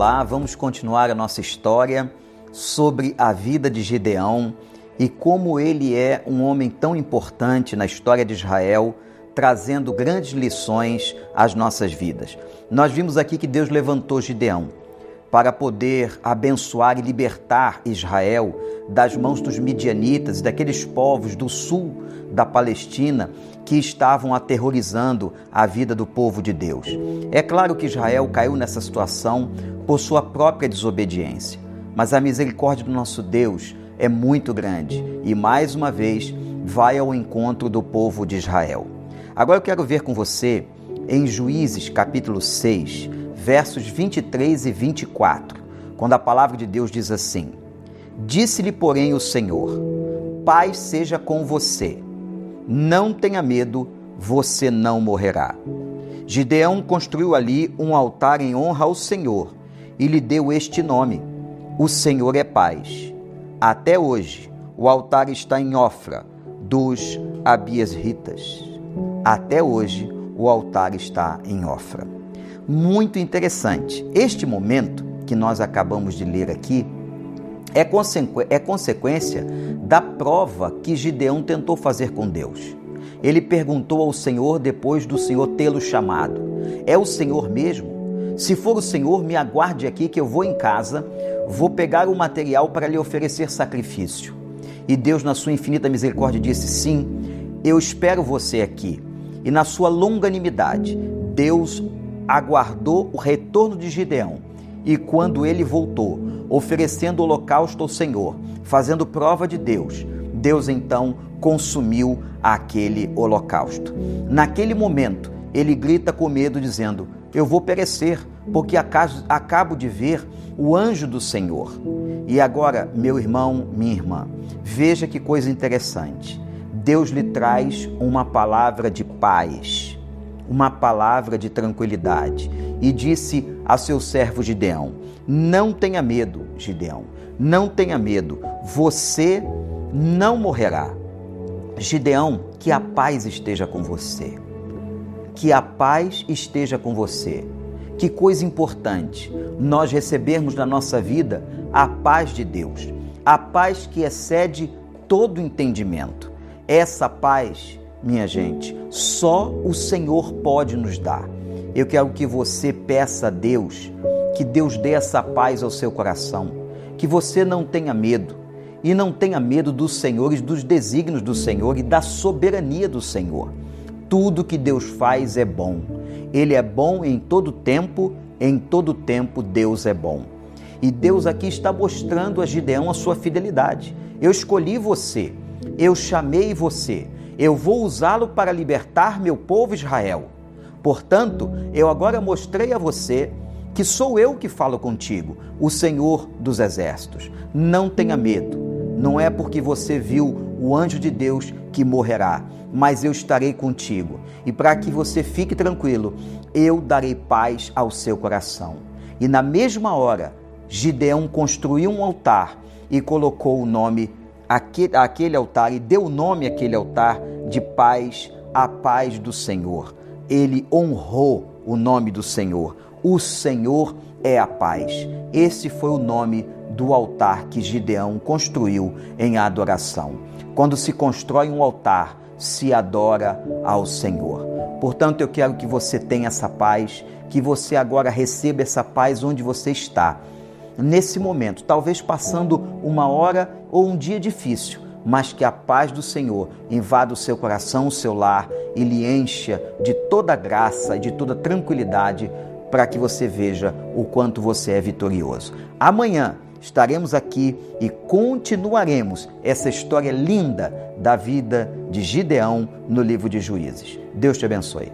Olá, vamos continuar a nossa história sobre a vida de Gideão e como ele é um homem tão importante na história de Israel, trazendo grandes lições às nossas vidas. Nós vimos aqui que Deus levantou Gideão para poder abençoar e libertar Israel das mãos dos midianitas e daqueles povos do sul da Palestina que estavam aterrorizando a vida do povo de Deus. É claro que Israel caiu nessa situação por sua própria desobediência, mas a misericórdia do nosso Deus é muito grande e mais uma vez vai ao encontro do povo de Israel. Agora eu quero ver com você em Juízes capítulo 6, versos 23 e 24, quando a palavra de Deus diz assim: Disse-lhe, porém, o Senhor: Paz seja com você. Não tenha medo, você não morrerá. Gideão construiu ali um altar em honra ao Senhor e lhe deu este nome: O Senhor é paz. Até hoje, o altar está em Ofra, dos Abiesritas. Até hoje, o altar está em Ofra. Muito interessante. Este momento que nós acabamos de ler aqui é, consequ é consequência da prova que Gideão tentou fazer com Deus. Ele perguntou ao Senhor depois do Senhor tê-lo chamado: É o Senhor mesmo? Se for o Senhor, me aguarde aqui que eu vou em casa, vou pegar o material para lhe oferecer sacrifício. E Deus, na sua infinita misericórdia, disse: Sim, eu espero você aqui. E na sua longanimidade, Deus aguardou o retorno de Gideão. E quando ele voltou, oferecendo holocausto ao Senhor, fazendo prova de Deus, Deus então consumiu aquele holocausto. Naquele momento, ele grita com medo, dizendo: Eu vou perecer, porque acabo de ver o anjo do Senhor. E agora, meu irmão, minha irmã, veja que coisa interessante. Deus lhe traz uma palavra de paz, uma palavra de tranquilidade, e disse a seu servo Gideão: não tenha medo, Gideão, não tenha medo, você não morrerá. Gideão, que a paz esteja com você. Que a paz esteja com você. Que coisa importante nós recebermos na nossa vida a paz de Deus, a paz que excede todo entendimento. Essa paz, minha gente, só o Senhor pode nos dar. Eu quero que você peça a Deus que Deus dê essa paz ao seu coração, que você não tenha medo e não tenha medo dos senhores, dos desígnios do Senhor e da soberania do Senhor. Tudo que Deus faz é bom. Ele é bom em todo tempo, em todo tempo Deus é bom. E Deus aqui está mostrando a Gideão a sua fidelidade. Eu escolhi você, eu chamei você, eu vou usá-lo para libertar meu povo Israel. Portanto, eu agora mostrei a você que sou eu que falo contigo, o Senhor dos Exércitos. Não tenha medo. Não é porque você viu o anjo de Deus que morrerá, mas eu estarei contigo. E para que você fique tranquilo, eu darei paz ao seu coração. E na mesma hora, Gideão construiu um altar e colocou o nome àquele altar e deu o nome àquele altar de paz, a paz do Senhor. Ele honrou o nome do Senhor o Senhor é a paz. Esse foi o nome do altar que Gideão construiu em adoração. Quando se constrói um altar, se adora ao Senhor. Portanto, eu quero que você tenha essa paz, que você agora receba essa paz onde você está. Nesse momento, talvez passando uma hora ou um dia difícil, mas que a paz do Senhor invada o seu coração, o seu lar e lhe encha de toda graça e de toda tranquilidade para que você veja o quanto você é vitorioso. Amanhã estaremos aqui e continuaremos essa história linda da vida de Gideão no livro de Juízes. Deus te abençoe.